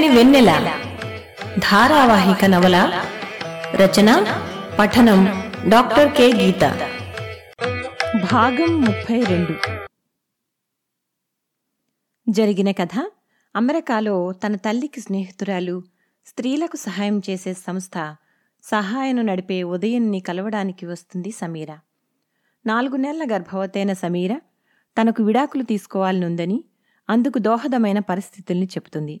చల్లని వెన్నెల. ధారావాహిక నవల రచన పఠనం డాక్టర్ కె. గీత. భాగం ముప్పై రెండు జరిగిన కథ అమెరికాలో తన తల్లికి స్నేహితురాలు స్త్రీలకు సహాయం చేసే సంస్థ సహాయను నడిపే ఉదయన్ని కలవడానికి వస్తుంది సమీర. నాలుగు నెలల గర్భవతైన సమీర తనకు విడాకులు తీసుకోవాలనుందని అందుకు దోహదమైన పరిస్థితుల్ని చెబుతుంది.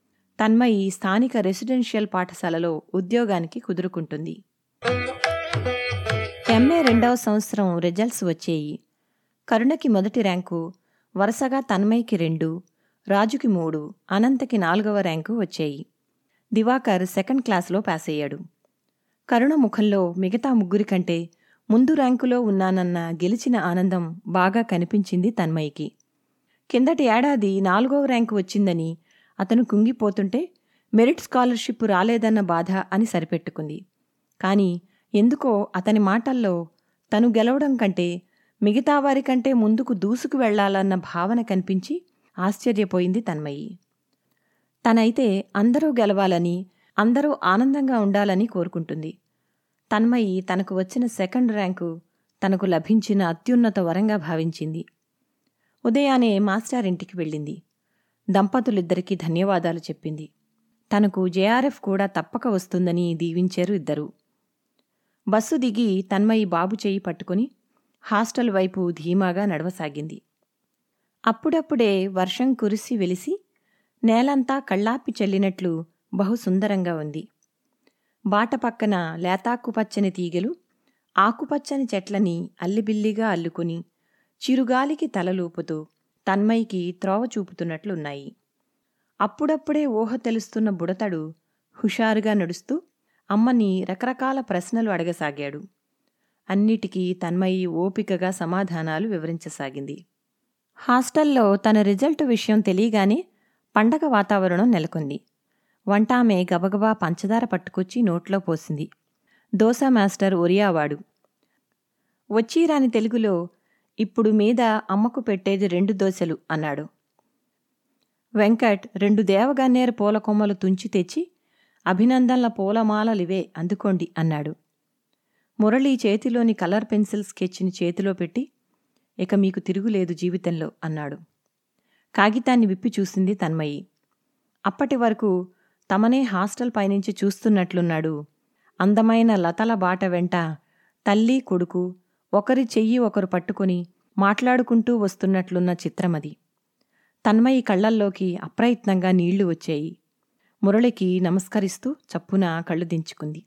తన్మయి స్థానిక రెసిడెన్షియల్ పాఠశాలలో ఉద్యోగానికి కుదురుకుంటుంది. ఎంఏ రెండవ సంవత్సరం రిజల్ట్స్ వచ్చేయి. కరుణకి మొదటి ర్యాంకు వరుసగా తన్మయ్కి రెండు రాజుకి మూడు అనంతకి నాలుగవ ర్యాంకు వచ్చాయి. దివాకర్ సెకండ్ క్లాస్లో పాస్ అయ్యాడు కరుణ ముఖంలో మిగతా ముగ్గురి కంటే ముందు ర్యాంకులో ఉన్నానన్న గెలిచిన ఆనందం బాగా కనిపించింది తన్మయికి. కిందటి ఏడాది నాలుగవ ర్యాంకు వచ్చిందని అతను కుంగిపోతుంటే మెరిట్ స్కాలర్షిప్ రాలేదన్న బాధ అని సరిపెట్టుకుంది. కానీ ఎందుకో అతని మాటల్లో తను గెలవడం కంటే మిగతా వారికంటే ముందుకు దూసుకు వెళ్ళాలన్న భావన కనిపించి ఆశ్చర్యపోయింది తన్మయి. తనైతే అందరూ గెలవాలని అందరూ ఆనందంగా ఉండాలని కోరుకుంటుంది. తన్మయి తనకు వచ్చిన సెకండ్ ర్యాంకు తనకు లభించిన అత్యున్నత వరంగా భావించింది. ఉదయానే మాస్టారింటికి వెళ్ళింది. దంపతులిద్దరికీ ధన్యవాదాలు చెప్పింది. తనకు జేఆర్ఎఫ్ కూడా తప్పక వస్తుందని దీవించారు ఇద్దరు. బస్సు దిగి తన్మయి బాబు చేయి పట్టుకుని హాస్టల్ వైపు ధీమాగా నడవసాగింది. అప్పుడప్పుడే వర్షం కురిసి వెలిసి నేలంతా కళ్ళాపి చెల్లినట్లు బహు సుందరంగా ఉంది. బాట పక్కన లేతాకుపచ్చని తీగలు ఆకుపచ్చని చెట్లని అల్లిబిల్లిగా అల్లుకుని చిరుగాలికి తలలూపుతూ తన్మయికి త్రోవ చూపుతున్నట్లున్నాయి. అప్పుడప్పుడే ఊహ తెలుస్తున్న బుడతడు హుషారుగా నడుస్తూ అమ్మని రకరకాల ప్రశ్నలు అడగసాగాడు. అన్నిటికీ తన్మయి ఓపికగా సమాధానాలు వివరించసాగింది. హాస్టల్లో తన రిజల్ట్ విషయం తెలియగానే పండగ వాతావరణం నెలకొంది. వంటామె గబగబా పంచదార పట్టుకొచ్చి నోట్లో పోసింది. దోశ మాస్టర్ ఒరియావాడు. వచ్చిరాని తెలుగులో ఇప్పుడు మీద అమ్మకు పెట్టేది రెండు దోశలు అన్నాడు. వెంకట్ రెండు దేవగన్నేరు పూల కొమ్మలు తుంచి తెచ్చి అభినందనల పూలమాలలివే అందుకోండి అన్నాడు. మురళి చేతిలోని కలర్ పెన్సిల్ స్కెచ్ని చేతిలో పెట్టి ఇక మీకు తిరుగులేదు జీవితంలో అన్నాడు. కాగితాన్ని విప్పి చూసింది తన్మయి. అప్పటి వరకు తమనే హాస్టల్ పైనుంచి చూస్తున్నట్లున్నాడు. అందమైన లతల బాట వెంట తల్లి కొడుకు ఒకరి చెయ్యి ఒకరు పట్టుకుని మాట్లాడుకుంటూ వస్తున్నట్లున్న చిత్రమది. తన్మయి కళ్ళల్లోకి అప్రయత్నంగా నీళ్ళు వచ్చాయి. మురళికి నమస్కరిస్తూ చప్పున కళ్ళు దించుకుంది.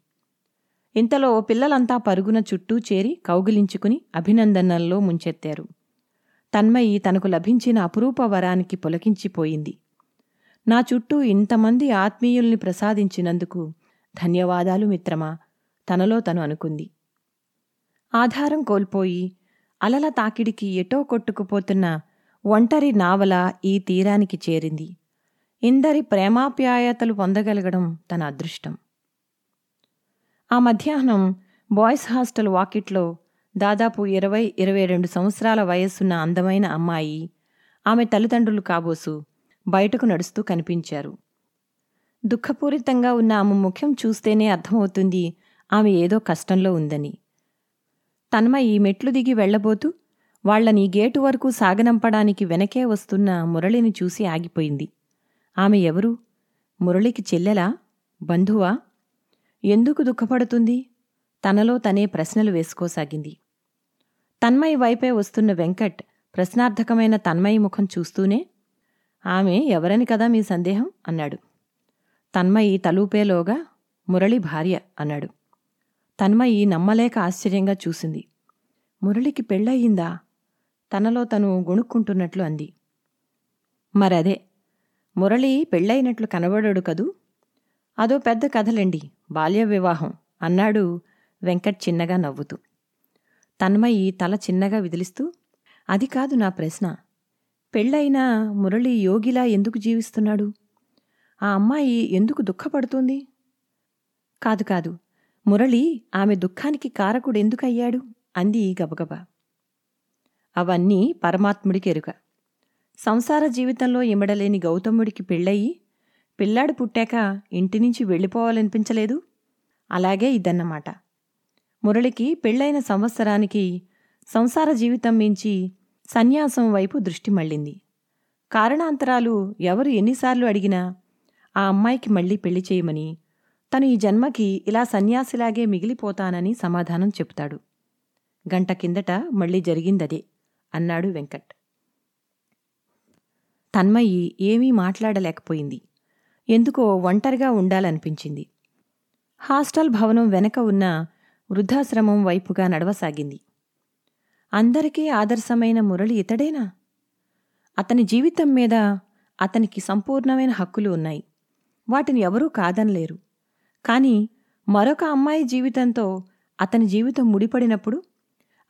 ఇంతలో పిల్లలంతా పరుగున చుట్టూ చేరి కౌగిలించుకుని అభినందనల్లో ముంచెత్తారు. తన్మయి తనకు లభించిన అపురూప వరానికి పులకించిపోయింది. నా చుట్టూ ఇంతమంది ఆత్మీయుల్ని ప్రసాదించినందుకు ధన్యవాదాలు మిత్రమా? తనలో తను అనుకుంది. ఆధారం కోల్పోయి అలల తాకిడికి ఎటో కొట్టుకుపోతున్న ఒంటరి నావల ఈ తీరానికి చేరింది. ఇందరి ప్రేమాప్యాయతలు పొందగలగడం తన అదృష్టం. ఆ మధ్యాహ్నం బాయ్స్ హాస్టల్ వాకిట్లో దాదాపు ఇరవై ఇరవై రెండు సంవత్సరాల వయస్సున్న అందమైన అమ్మాయి ఆమె తల్లిదండ్రులు కాబోసు బయటకు నడుస్తూ కనిపించారు. దుఃఖపూరితంగా ఉన్న ఆమె ముఖం చూస్తేనే అర్థమవుతుంది ఆమె ఏదో కష్టంలో ఉందని. తన్మయి మెట్లు దిగి వెళ్ళబోతూ వాళ్ళని గేటు వరకు సాగనంపడానికి వెనకే వస్తున్న మురళిని చూసి ఆగిపోయింది. ఆమె ఎవరు? మురళికి చెల్లెలా? బంధువా? ఎందుకు దుఃఖపడుతుంది? తనలో తనే ప్రశ్నలు వేసుకోసాగింది. తన్మయి వైపే వస్తున్న వెంకట్ ప్రశ్నార్థకమైన తన్మయి ముఖం చూస్తూనే ఆమె ఎవరని కదా మీ సందేహం? అన్నాడు. తన్మయి తలూపేలోగా మురళి భార్య అన్నాడు. తన్మయి నమ్మలేక ఆశ్చర్యంగా చూసింది. మురళికి పెళ్ళయిందా? తనలో తను గొణుక్కుంటున్నట్లు అంది. మరదే మురళి పెళ్ళైనట్లు కనబడడు కదూ? అదో పెద్ద కథలండి బాల్య వివాహం అన్నాడు వెంకట్ చిన్నగా నవ్వుతూ. తన్మయి తల చిన్నగా విదిలిస్తూ అది కాదు నా ప్రశ్న. పెళ్ళైనా మురళి యోగిలా ఎందుకు జీవిస్తున్నాడు? ఆ అమ్మాయి ఎందుకు దుఃఖపడుతుంది? కాదు కాదు మురళి ఆమె దుఃఖానికి కారకుడెందుకయ్యాడు అంది గబగబా. అవన్నీ పరమాత్ముడికి ఎరుక. సంసార జీవితంలో ఇమడలేని గౌతముడికి పెళ్ళయి పిల్లాడు పుట్టాక ఇంటి నుంచి వెళ్ళిపోవాలనిపించలేదు? అలాగే ఇదన్నమాట. మురళికి పెళ్ళైన సంవత్సరానికి సంసార జీవితం మించి సన్యాసం వైపు దృష్టి మళ్ళింది. కారణాంతరాలు ఎవరు ఎన్నిసార్లు అడిగినా ఆ అమ్మాయికి మళ్ళీ పెళ్ళి చేయమని తను ఈ జన్మకి ఇలా సన్యాసిలాగే మిగిలిపోతానని సమాధానం చెప్తాడు గంట కిందట మళ్ళీ జరిగిందదే అన్నాడు వెంకట్. తన్మయి ఏమీ మాట్లాడలేకపోయింది. ఎందుకో ఒంటరిగా ఉండాలనిపించింది. హాస్టల్ భవనం వెనక ఉన్న వృద్ధాశ్రమం వైపుగా నడవసాగింది. అందరికీ ఆదర్శమైన మురళి ఇతడేనా? అతని జీవితం మీద అతనికి సంపూర్ణమైన హక్కులు ఉన్నాయి. వాటిని ఎవరూ కాదనలేరు. కానీ మరొక అమ్మాయి జీవితంతో అతని జీవితం ముడిపడినప్పుడు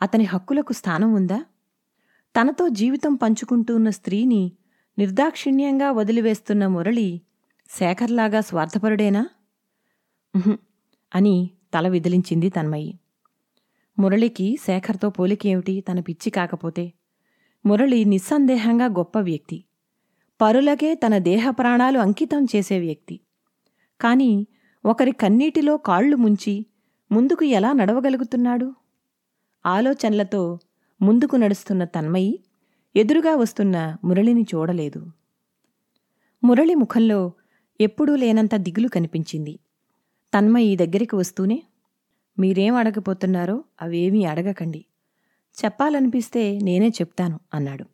అతని హక్కులకు స్థానం ఉందా? తనతో జీవితం పంచుకుంటున్న స్త్రీని నిర్దాక్షిణ్యంగా వదిలివేస్తున్న మురళి శేఖర్లాగా స్వార్థపరుడేనా? అని తల విదిలించింది తన్మయి. మురళికి శేఖర్తో పోలికేమిటి తన పిచ్చి కాకపోతే మురళి నిస్సందేహంగా గొప్ప వ్యక్తి. పరులకే తన దేహ ప్రాణాలు అంకితం చేసే వ్యక్తి. కానీ ఒకరి కన్నీటిలో కాళ్ళు ముంచి ముందుకు ఎలా నడవగలుగుతున్నాడు? ఆలోచనలతో ముందుకు నడుస్తున్న తన్మయి ఎదురుగా వస్తున్న మురళిని చూడలేదు. మురళి ముఖంలో ఎప్పుడూ లేనంత దిగులు కనిపించింది. తన్మయి దగ్గరికి వస్తూనే మీరేం అడగపోతున్నారో అవేమీ అడగకండి. చెప్పాలనిపిస్తే నేనే చెప్తాను అన్నాడు.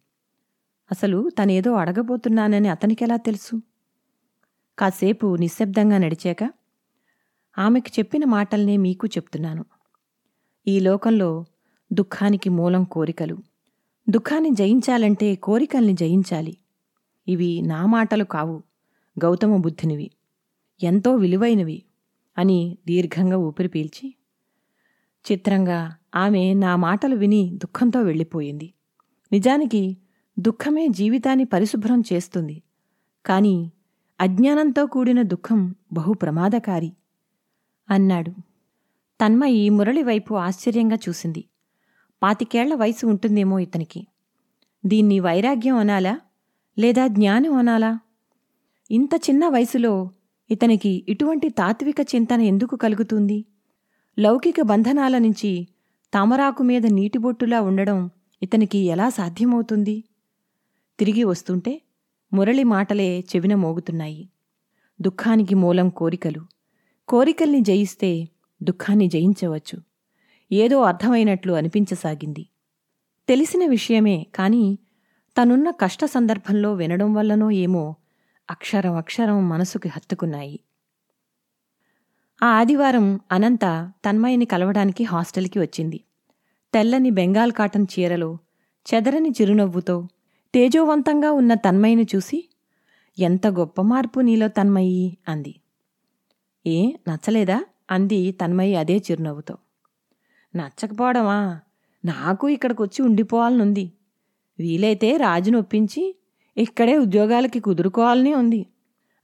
అసలు తనేదో అడగబోతున్నానని అతనికెలా తెలుసు? కాసేపు నిశ్శబ్దంగా నడిచాక ఆమెకు చెప్పిన మాటల్నే మీకు చెప్తున్నాను. ఈ లోకంలో దుఃఖానికి మూలం కోరికలు. దుఃఖాన్ని జయించాలంటే కోరికల్ని జయించాలి. ఇవి నా మాటలు కావు గౌతమ బుద్ధునివి. ఎంతో విలువైనవి అని దీర్ఘంగా ఊపిరి పీల్చి చిత్రంగా ఆమె నా మాటలు విని దుఃఖంతో వెళ్ళిపోయింది. నిజానికి దుఃఖమే జీవితాన్ని పరిశుభ్రం చేస్తుంది కానీ అజ్ఞానంతో కూడిన దుఃఖం బహు ప్రమాదకారి. అన్నాడు. తన్మయి మురళి వైపు ఆశ్చర్యంగా చూసింది. పాతికేళ్ళ వయసు ఉంటుందేమో ఇతనికి. దీన్ని వైరాగ్యం అనాలా? లేదా జ్ఞానం అనాలా? ఇంత చిన్న వయసులో ఇతనికి ఇటువంటి తాత్విక చింతన ఎందుకు కలుగుతుంది? లౌకిక బంధనాల నుంచి తామరాకు మీద నీటిబొట్టులా ఉండడం ఇతనికి ఎలా సాధ్యమవుతుంది? తిరిగి వస్తుంటే మురళి మాటలే చెవిన మోగుతున్నాయి. దుఃఖానికి మూలం కోరికలు. కోరికల్ని జయిస్తే దుఃఖాన్ని జయించవచ్చు. ఏదో అర్థమైనట్లు అనిపించసాగింది. తెలిసిన విషయమే కాని తనున్న కష్ట సందర్భంలో వినడం వల్లనో ఏమో అక్షరం అక్షరం మనసుకి హత్తుకున్నాయి. ఆ ఆదివారం అనంత తన్మయ్యని కలవడానికి హాస్టల్కి వచ్చింది. తెల్లని బెంగాల్ కాటన్ చీరలో చెదరని చిరునవ్వుతో తేజోవంతంగా ఉన్న తన్మయ్యను చూసి ఎంత గొప్ప మార్పు నీలో తన్మయి అంది. ఏ నచ్చలేదా? అంది తన్మయి అదే చిరునవ్వుతో. నచ్చకపోవడమా? నాకు ఇక్కడికి వచ్చి ఉండిపోవాలనుంది. వీలైతే రాజును ఒప్పించి ఇక్కడే ఉద్యోగాలకి కుదురుకోవాలని ఉంది.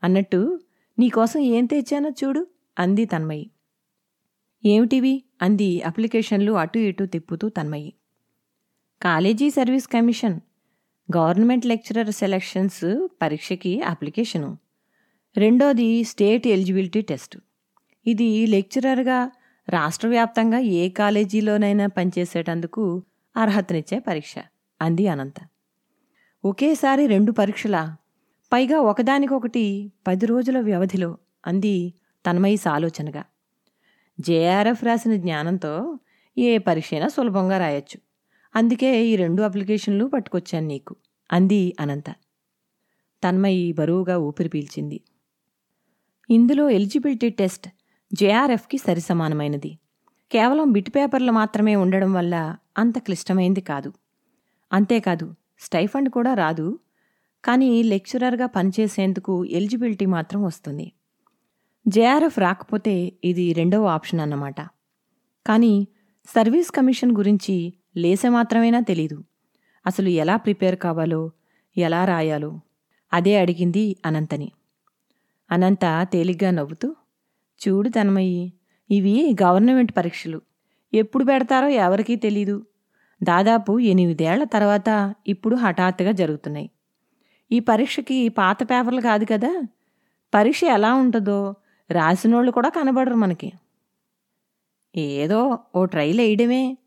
అన్నట్టు నీకోసం ఏం తెచ్చానో చూడు అంది తన్మయి. ఏమిటివి? అంది అప్లికేషన్లు అటు ఇటు తిప్పుతూ Tanmayi. College service commission. Government lecturer selections పరీక్షకి application. రెండోది స్టేట్ ఎలిజిబిలిటీ టెస్ట్. ఇది లెక్చరర్గా రాష్ట్ర వ్యాప్తంగా ఏ కాలేజీలోనైనా పనిచేసేటందుకు అర్హతనిచ్చే పరీక్ష. అంది అనంత. ఒకేసారి రెండు పరీక్షలా? పైగా ఒకదానికొకటి పది రోజుల వ్యవధిలో అంది తన్మయి ఆలోచనగా. జేఆర్ఎఫ్ రాసిన జ్ఞానంతో ఏ పరీక్ష అయినా సులభంగా రాయొచ్చు. అందుకే ఈ రెండు అప్లికేషన్లు పట్టుకొచ్చాను నీకు అంది అనంత. తన్మయి బరువుగా ఊపిరి పీల్చింది. ఇందులో ఎలిజిబిలిటీ టెస్ట్ జేఆర్ఎఫ్కి సరిసమానమైనది. కేవలం బిట్ పేపర్లు మాత్రమే ఉండడం వల్ల అంత క్లిష్టమైంది కాదు. అంతేకాదు స్టైఫండ్ కూడా రాదు. కానీ లెక్చరర్గా పనిచేసేందుకు ఎలిజిబిలిటీ మాత్రం వస్తుంది. జేఆర్ఎఫ్ రాకపోతే ఇది రెండవ ఆప్షన్ అన్నమాట. కానీ సర్వీస్ కమిషన్ గురించి లేసే మాత్రమేనా తెలీదు. అసలు ఎలా ప్రిపేర్ కావాలో ఎలా రాయాలో అదే అడిగింది అనంతని. అనంత తేలిగ్గా నవ్వుతూ చూడు తన్మయ్యి ఇవి గవర్నమెంట్ పరీక్షలు. ఎప్పుడు పెడతారో ఎవరికీ తెలీదు. దాదాపు ఎనిమిదేళ్ళ తర్వాత ఇప్పుడు హఠాత్తుగా జరుగుతున్నాయి. ఈ పరీక్షకి పాత పేపర్లు కాదు కదా? పరీక్ష ఎలా ఉంటుందో రాసినోళ్ళు కూడా కనబడరు మనకి. ఏదో ఓ ట్రైల్ వేయడమే.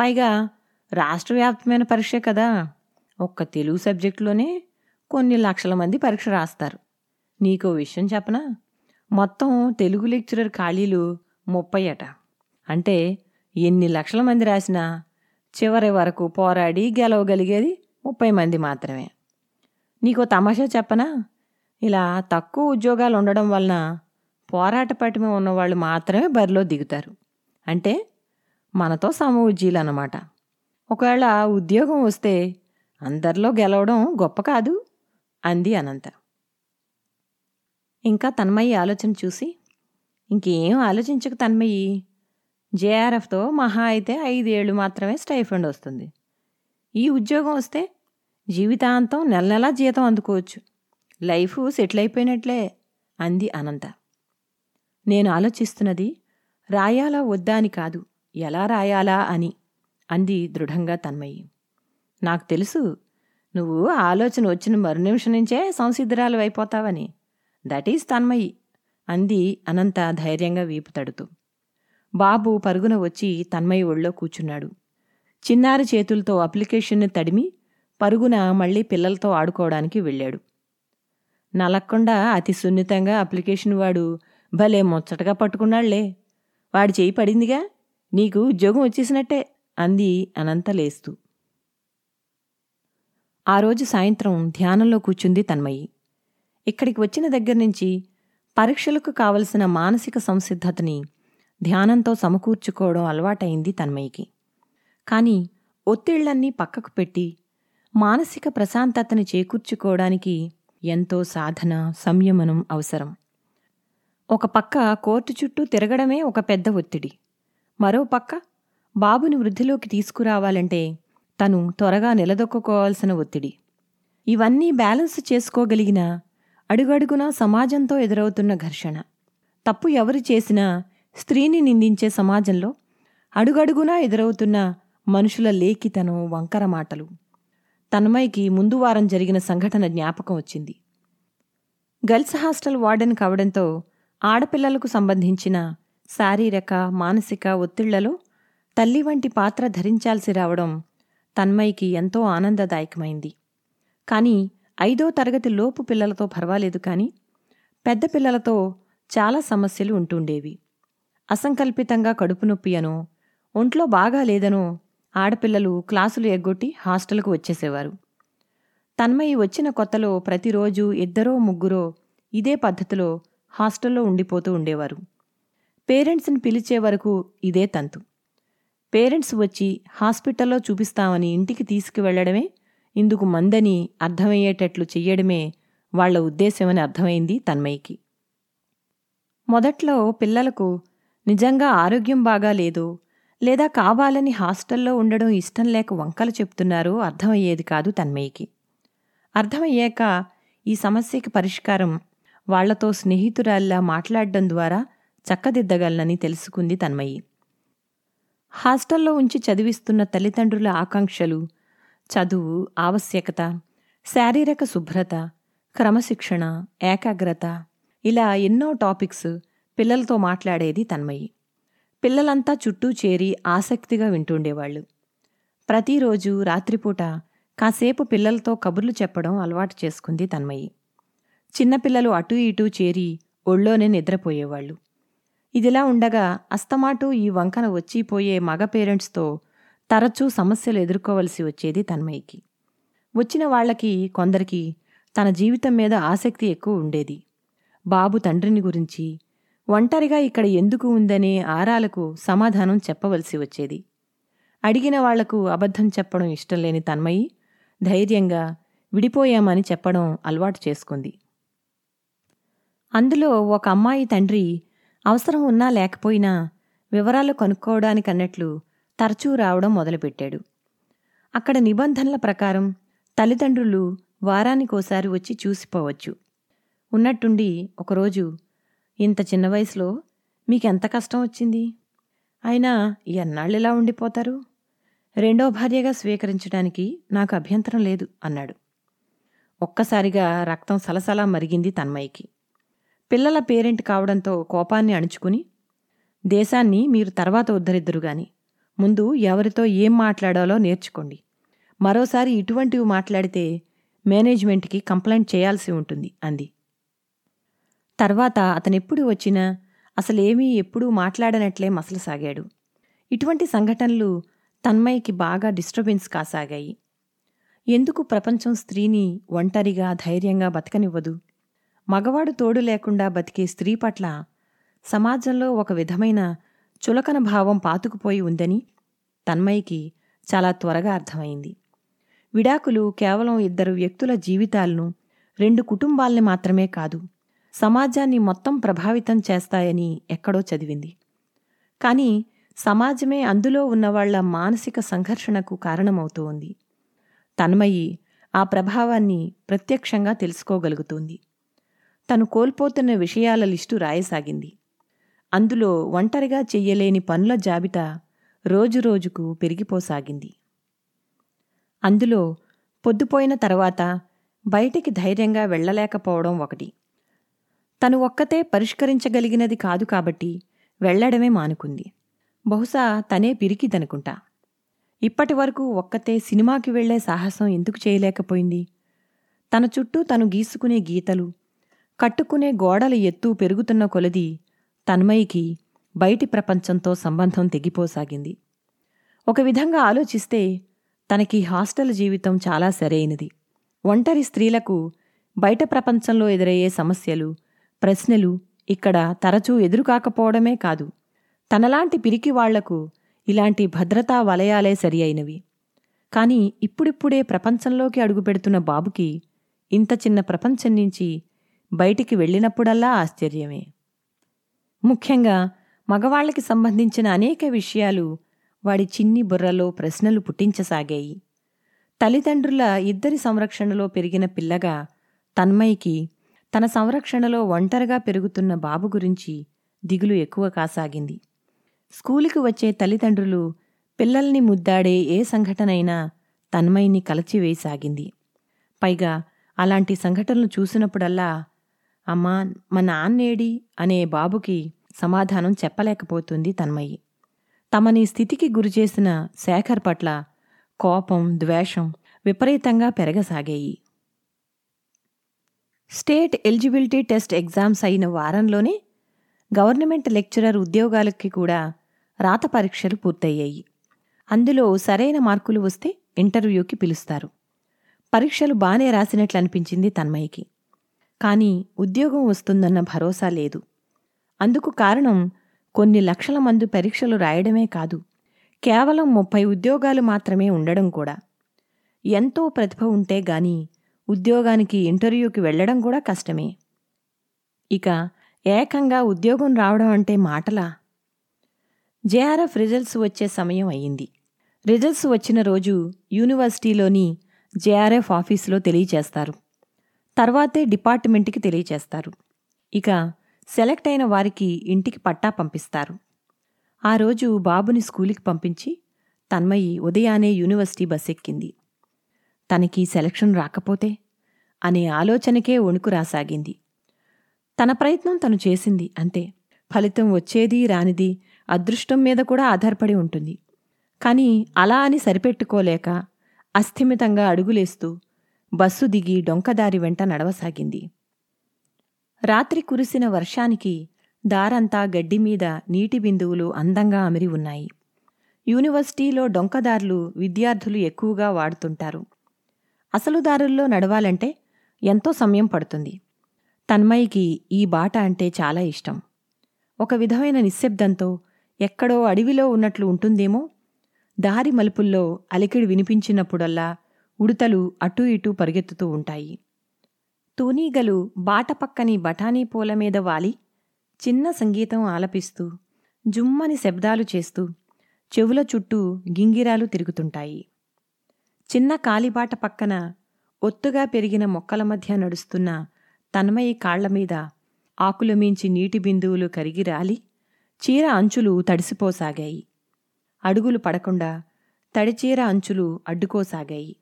పైగా రాష్ట్ర వ్యాప్తమైన పరీక్షే కదా. ఒక్క తెలుగు సబ్జెక్టులోనే కొన్ని లక్షల మంది పరీక్ష రాస్తారు. నీకో విషయం చెప్పనా? మొత్తం తెలుగు లెక్చరర్ ఖాళీలు ముప్పై అట అంటే ఎన్ని లక్షల మంది రాసినా చివరి వరకు పోరాడి గెలవగలిగేది ముప్పై మంది మాత్రమే. నీకో తమాషా చెప్పనా? ఇలా తక్కువ ఉద్యోగాలు ఉండడం వలన పోరాట పటిమ ఉన్నవాళ్ళు మాత్రమే బరిలో దిగుతారు. అంటే మనతో సమవుజ్జీలు అన్నమాట ఒకవేళ ఉద్యోగం వస్తే అందరిలో గెలవడం గొప్ప కాదు అంది అనంత. ఇంకా తన్మయ్యి ఆలోచన చూసి ఇంకేం ఆలోచించక తన్మయ్యి. జేఆర్ఎఫ్తో మహా అయితే ఐదేళ్ళు మాత్రమే స్టైఫండ్ వస్తుంది. ఈ ఉద్యోగం వస్తే జీవితాంతం నెల నెలా జీతం అందుకోవచ్చు. లైఫ్ సెటిల్ అయిపోయినట్లే అంది అనంత. నేను ఆలోచిస్తున్నది రాయాలా వద్దా అని కాదు ఎలా రాయాలా అని అంది దృఢంగా తన్మయ్యి. నాకు తెలుసు నువ్వు ఆలోచన వచ్చిన మరు నిమిషం నుంచే సంసిద్ధరాలు అయిపోతావని. దట్ ఈజ్ తన్మయి అంది అనంత ధైర్యంగా వీపు తడుతూ బాబు పరుగున వచ్చి తన్మయి ఒళ్ళో కూర్చున్నాడు. చిన్నారి చేతులతో అప్లికేషన్ని తడిమి పరుగున మళ్ళీ పిల్లలతో ఆడుకోవడానికి వెళ్ళాడు. నలక్కుండా అతి సున్నితంగా అప్లికేషన్ వాడు భలే ముచ్చటగా పట్టుకున్నాళ్ళే. వాడి చేయి పడిందిగా? నీకు ఉద్యోగం వచ్చేసినట్టే అంది అనంత లేస్తూ. ఆ రోజు సాయంత్రం ధ్యానంలో కూర్చుంది తన్మయి. ఇక్కడికి వచ్చిన దగ్గర నుంచి పరీక్షలకు కావలసిన మానసిక సంసిద్ధతని ధ్యానంతో సమకూర్చుకోవడం అలవాటైంది తన్మయికి కానీ ఒత్తిళ్ళన్నీ పక్కకు పెట్టి మానసిక ప్రశాంతతని చేకూర్చుకోవడానికి ఎంతో సాధన సంయమనం అవసరం. ఒక పక్క కోర్టు చుట్టూ తిరగడమే ఒక పెద్ద ఒత్తిడి. మరో పక్క బాబుని వృద్ధిలోకి తీసుకురావాలంటే తను త్వరగా నిలదొక్కుకోవాల్సిన ఒత్తిడి. ఇవన్నీ బ్యాలెన్స్ చేసుకోగలిగిన అడుగడుగునా సమాజంతో ఎదురవుతున్న ఘర్షణ. తప్పు ఎవరు చేసినా స్త్రీని నిందించే సమాజంలో అడుగడుగునా ఎదురవుతున్న మనుషుల లేఖితనం వంకర మాటలు. తన్మయ్యకి ముందు వారం జరిగిన సంఘటన జ్ఞాపకం వచ్చింది. గర్ల్స్ హాస్టల్ వార్డెన్ కావడంతో ఆడపిల్లలకు సంబంధించిన శారీరక మానసిక ఒత్తిళ్ళలో తల్లి వంటి పాత్ర ధరించాల్సి రావడం తన్మయ్యకి ఎంతో ఆనందదాయకమైంది. కానీ ఐదో తరగతి లోపు పిల్లలతో పర్వాలేదు కానీ పెద్ద పిల్లలతో చాలా సమస్యలు ఉంటుండేవి. అసంకల్పితంగా కడుపు నొప్పి అనో ఒంట్లో బాగా లేదనో ఆడపిల్లలు క్లాసులు ఎగ్గొట్టి హాస్టల్కు వచ్చేసేవారు. తన్మయి వచ్చిన కొత్తలో ప్రతిరోజు ఇద్దరో ముగ్గురో ఇదే పద్ధతిలో హాస్టల్లో ఉండిపోతూ ఉండేవారు. పేరెంట్స్ని పిలిచే వరకు ఇదే తంతు. పేరెంట్స్ వచ్చి హాస్పిటల్లో చూపిస్తామని ఇంటికి తీసుకువెళ్ళడమే ఇందుకు మందని అర్థమయ్యేటట్లు చెయ్యడమే వాళ్ళ ఉద్దేశమని అర్థమైంది తన్మయికి మొదట్లో పిల్లలకు నిజంగా ఆరోగ్యం బాగాలేదో లేదా కావాలని హాస్టల్లో ఉండడం ఇష్టం లేక వంకలు చెప్తున్నారో అర్థమయ్యేది కాదు తన్మయికి అర్థమయ్యాక ఈ సమస్యకి పరిష్కారం వాళ్ళతో స్నేహితురాల్లా మాట్లాడడం ద్వారా చక్కదిద్దగలనని తెలుసుకుంది తన్మయి హాస్టల్లో ఉంచి చదివిస్తున్న తల్లిదండ్రుల ఆకాంక్షలు చదువు ఆవశ్యకత శారీరక శుభ్రత క్రమశిక్షణ ఏకాగ్రత ఇలా ఎన్నో టాపిక్స్ పిల్లలతో మాట్లాడేది తన్మయి. పిల్లలంతా చుట్టూ చేరి ఆసక్తిగా వింటుండేవాళ్ళు. ప్రతిరోజు రాత్రిపూట కాసేపు పిల్లలతో కబుర్లు చెప్పడం అలవాటు చేసుకుంది తన్మయి. చిన్నపిల్లలు అటూ ఇటూ చేరి ఒళ్ళోనే నిద్రపోయేవాళ్ళు. ఇదిలా ఉండగా అస్తమాటు ఈ వంకన వచ్చిపోయే మగ పేరెంట్స్తో తరచూ సమస్యలు ఎదుర్కోవలసి వచ్చేది తన్మయ్యకి. వచ్చిన వాళ్ళకి కొందరికి తన జీవితం మీద ఆసక్తి ఎక్కువ ఉండేది. బాబు తండ్రిని గురించి ఒంటరిగా ఇక్కడ ఎందుకు ఉందనే ఆరాలకు సమాధానం చెప్పవలసి వచ్చేది. అడిగిన వాళ్ళకు అబద్ధం చెప్పడం ఇష్టం లేని తన్మయి ధైర్యంగా విడిపోయామని చెప్పడం అలవాటు చేసుకుంది. అందులో ఒక అమ్మాయి తండ్రి అవసరం ఉన్నా లేకపోయినా వివరాలు కనుక్కోవడానికన్నట్లు తరచూ రావడం మొదలుపెట్టాడు. అక్కడ నిబంధనల ప్రకారం తల్లిదండ్రులు వారానికోసారి వచ్చి చూసిపోవచ్చు. ఉన్నట్టుండి ఒకరోజు ఇంత చిన్న వయసులో మీకెంత కష్టం వచ్చింది? అయినా ఎన్నాళ్ళు ఇలా ఉండిపోతారు? రెండో భార్యగా స్వీకరించడానికి నాకు అభ్యంతరం లేదు అన్నాడు. ఒక్కసారిగా రక్తం సలసలా మరిగింది తన్మయ్యకి. పిల్లల పేరెంట్ కావడంతో కోపాన్ని అణుచుకుని దేశాన్ని మీరు తర్వాత ఉద్ధరిద్దరు గాని ముందు ఎవరితో ఏం మాట్లాడాలో నేర్చుకోండి. మరోసారి ఇటువంటివి మాట్లాడితే మేనేజ్మెంట్కి కంప్లైంట్ చేయాల్సి ఉంటుంది అంది. తర్వాత అతనెప్పుడు వచ్చినా అసలేమీ ఎప్పుడూ మాట్లాడనట్లే మసలసాగాడు ఇటువంటి సంఘటనలు తన్మయ్యకి బాగా డిస్టర్బెన్స్ కాసాగాయి. ఎందుకు ప్రపంచం స్త్రీని ఒంటరిగా ధైర్యంగా బతకనివ్వదు? మగవాడు తోడు లేకుండా బతికే స్త్రీ పట్ల సమాజంలో ఒక విధమైన చులకన భావం పాతుకుపోయి ఉందని తన్మయ్యకి చాలా త్వరగా అర్థమైంది. విడాకులు కేవలం ఇద్దరు వ్యక్తుల జీవితాలను రెండు కుటుంబాల్ని మాత్రమే కాదు సమాజాన్ని మొత్తం ప్రభావితం చేస్తాయని ఎక్కడో చదివింది. కానీ సమాజమే అందులో ఉన్నవాళ్ళ మానసిక సంఘర్షణకు కారణమవుతూ ఉంది. తన్మయి ఆ ప్రభావాన్ని ప్రత్యక్షంగా తెలుసుకోగలుగుతోంది. తను కోల్పోతున్న విషయాల లిస్టు రాయసాగింది. అందులో ఒంటరిగా చెయ్యలేని పనుల జాబితా రోజురోజుకు పెరిగిపోసాగింది. అందులో పొద్దుపోయిన తర్వాత బయటికి ధైర్యంగా వెళ్ళలేకపోవడం ఒకటి. తను ఒక్కతే పరిష్కరించగలిగినది కాదు కాబట్టి వెళ్ళడమే మానుకుంది. బహుశా తనే పిరికిదనుకుంటా. ఇప్పటి వరకు ఒక్కతే సినిమాకి వెళ్ళే సాహసం ఎందుకు చేయలేకపోయింది? తన చుట్టూ తను గీసుకునే గీతలు కట్టుకునే గోడల ఎత్తు పెరుగుతున్న కొలది తన్మయికి బయటి ప్రపంచంతో సంబంధం తెగిపోసాగింది. ఒక విధంగా ఆలోచిస్తే తనకి హాస్టల్ జీవితం చాలా సరైనది. ఒంటరి స్త్రీలకు బయట ప్రపంచంలో ఎదురయ్యే సమస్యలు ప్రశ్నలు ఇక్కడ తరచూ ఎదురుకాకపోవడమే కాదు. తనలాంటి పిరికి వాళ్ళకు ఇలాంటి భద్రతా వలయాలే సరి అయినవి కాని ఇప్పుడిప్పుడే ప్రపంచంలోకి అడుగుపెడుతున్న బాబుకి ఇంత చిన్న ప్రపంచం నుంచి బయటికి వెళ్ళినప్పుడల్లా ఆశ్చర్యమే. ముఖ్యంగా మగవాళ్ళకి సంబంధించిన అనేక విషయాలు వాడి చిన్ని బుర్రలో ప్రశ్నలు పుట్టించసాగాయి. తల్లిదండ్రుల ఇద్దరి సంరక్షణలో పెరిగిన పిల్లగా తన్మయికి తన సంరక్షణలో ఒంటరిగా పెరుగుతున్న బాబు గురించి దిగులు ఎక్కువ కాసాగింది. స్కూలుకి వచ్చే తల్లిదండ్రులు పిల్లల్ని ముద్దాడే ఏ సంఘటనైనా తన్మయిని కలచివేయసాగింది. పైగా అలాంటి సంఘటనలు చూసినప్పుడల్లా అమ్మా మా నాన్నేడి అనే బాబుకి సమాధానం చెప్పలేకపోతుంది తన్మయి. తమని స్థితికి గురిచేసిన శేఖర్ పట్ల కోపం ద్వేషం విపరీతంగా పెరగసాగాయి. స్టేట్ ఎలిజిబిలిటీ టెస్ట్ ఎగ్జామ్స్ అయిన వారంలోనే గవర్నమెంట్ లెక్చరర్ ఉద్యోగాలకి కూడా రాత పరీక్షలు పూర్తయ్యాయి. అందులో సరైన మార్కులు వస్తే ఇంటర్వ్యూకి పిలుస్తారు. పరీక్షలు బానే రాసినట్లు అనిపించింది తన్మయ్యకి కానీ ఉద్యోగం వస్తుందన్న భరోసా లేదు. అందుకు కారణం కొన్ని లక్షల మంది పరీక్షలు రాయడమే కాదు. కేవలం ముప్పై ఉద్యోగాలు మాత్రమే ఉండడం కూడా. ఎంతో ప్రతిభ ఉంటే గాని ఉద్యోగానికి ఇంటర్వ్యూకి వెళ్ళడం కూడా కష్టమే. ఇక ఏకంగా ఉద్యోగం రావడం అంటే మాటలా? జేఆర్ఎఫ్ రిజల్ట్స్ వచ్చే సమయం అయ్యింది. రిజల్ట్స్ వచ్చిన రోజు యూనివర్సిటీలోని జేఆర్ఎఫ్ ఆఫీసులో తెలియచేస్తారు. తర్వాతే డిపార్ట్మెంట్కి తెలియచేస్తారు. ఇక సెలెక్ట్ అయిన వారికి ఇంటికి పట్టా పంపిస్తారు. ఆ రోజు బాబుని స్కూలుకి పంపించి తన్మయి ఉదయానే యూనివర్సిటీ బస్ ఎక్కింది తనకి సెలక్షన్ రాకపోతే అనే ఆలోచనకే వణుకు రాసాగింది. తన ప్రయత్నం తను చేసింది అంతే. ఫలితం వచ్చేది రానిది అదృష్టం మీద కూడా ఆధారపడి ఉంటుంది. కానీ అలా అని సరిపెట్టుకోలేక అస్థిమితంగా అడుగులేస్తూ బస్సు దిగి డొంకదారి వెంట నడవసాగింది. రాత్రి కురిసిన వర్షానికి దారంతా గడ్డిమీద నీటి బిందువులు అందంగా అమిరి ఉన్నాయి. యూనివర్సిటీలో డొంకదారులు విద్యార్థులు ఎక్కువగా వాడుతుంటారు. అసలు దారుల్లో నడవాలంటే ఎంతో సమయం పడుతుంది. తన్మయికి ఈ బాట అంటే చాలా ఇష్టం. ఒక విధమైన నిశ్శబ్దంతో ఎక్కడో అడవిలో ఉన్నట్లు ఉంటుందేమో? దారి మలుపుల్లో అలికిడి వినిపించినప్పుడల్లా ఉడతలు అటూ ఇటూ పరిగెత్తుతూ ఉంటాయి. తూనీగలు బాటపక్కని బఠానీ పూల మీద వాలి చిన్న సంగీతం ఆలపిస్తూ జుమ్మని శబ్దాలు చేస్తూ చెవుల చుట్టూ గింగిరాలు తిరుగుతుంటాయి. చిన్న కాలిబాట పక్కన ఒత్తుగా పెరిగిన మొక్కల మధ్య నడుస్తున్న తన్మయి కాళ్ళ మీద మించి నీటి బిందువులు కరిగి రాలి చీర అంచులు తడిసిపోసాగాయి. అడుగులు పడకుండా తడిచీర అంచులు అడ్డుకోసాగాయి.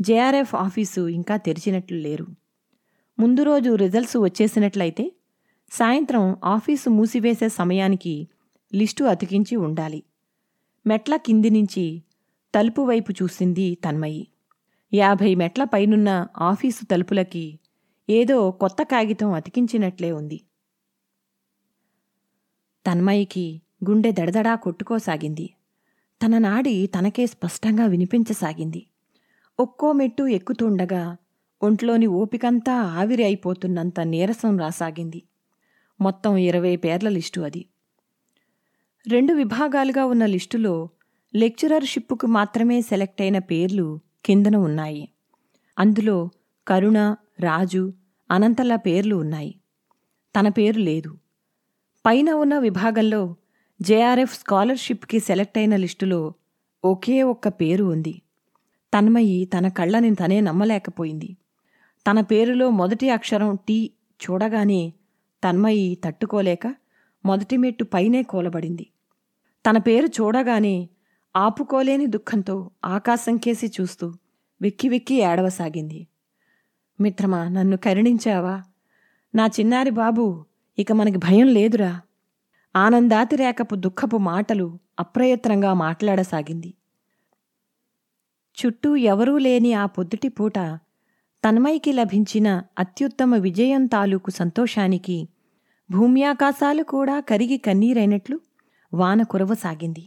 జేఆర్ఎఫ్ ఆఫీసు ఇంకా తెరిచినట్లు లేరు. ముందు రోజు రిజల్ట్స్ వచ్చేసినట్లయితే సాయంత్రం ఆఫీసు మూసివేసే సమయానికి లిస్టు అతికించి ఉండాలి. మెట్ల కింది నుంచి తలుపు వైపు చూసింది తన్మయి. యాభై మెట్ల పైనున్న ఆఫీసు తలుపులకి ఏదో కొత్త కాగితం అతికించినట్లే ఉంది. తన్మయికి గుండె దడదడా కొట్టుకోసాగింది. తన నాడి తనకే స్పష్టంగా వినిపించసాగింది. ఒక్కో మెట్టు ఎక్కుతుండగా ఒంట్లోని ఓపికంతా ఆవిరి అయిపోతున్నంత నీరసం రాసాగింది. మొత్తం ఇరవై పేర్ల లిస్టు అది. రెండు విభాగాలుగా ఉన్న లిస్టులో లెక్చరర్షిప్పుకు మాత్రమే సెలెక్ట్ అయిన పేర్లు కిందన ఉన్నాయి. అందులో కరుణ రాజు అనంతల పేర్లు ఉన్నాయి. తన పేరు లేదు. పైన ఉన్న విభాగంలో జేఆర్ఎఫ్ స్కాలర్షిప్కి సెలెక్ట్ అయిన లిస్టులో ఒకే ఒక్క పేరు ఉంది. తన్మయి తన కళ్ళని తనే నమ్మలేకపోయింది. తన పేరులో మొదటి అక్షరం టీ చూడగానే తన్మయి తట్టుకోలేక మొదటి మెట్టు పైనే కూలబడింది. తన పేరు చూడగానే ఆపుకోలేని దుఃఖంతో ఆకాశం కేసి చూస్తూ వెక్కి వెక్కి ఏడవసాగింది. మిత్రమా నన్ను కరుణించావా? నా చిన్నారి బాబు ఇక మనకి భయం లేదురా. ఆనందాతిరేకపు దుఃఖపు మాటలు అప్రయత్నంగా మాట్లాడసాగింది. చుట్టూ ఎవరూ లేని ఆ పొద్దుటి పూట తన్మయికి లభించిన అత్యుత్తమ విజయం తాలూకు సంతోషానికి భూమ్యాకాశాలు కూడా కరిగి కన్నీరైనట్లు వాన కురవసాగింది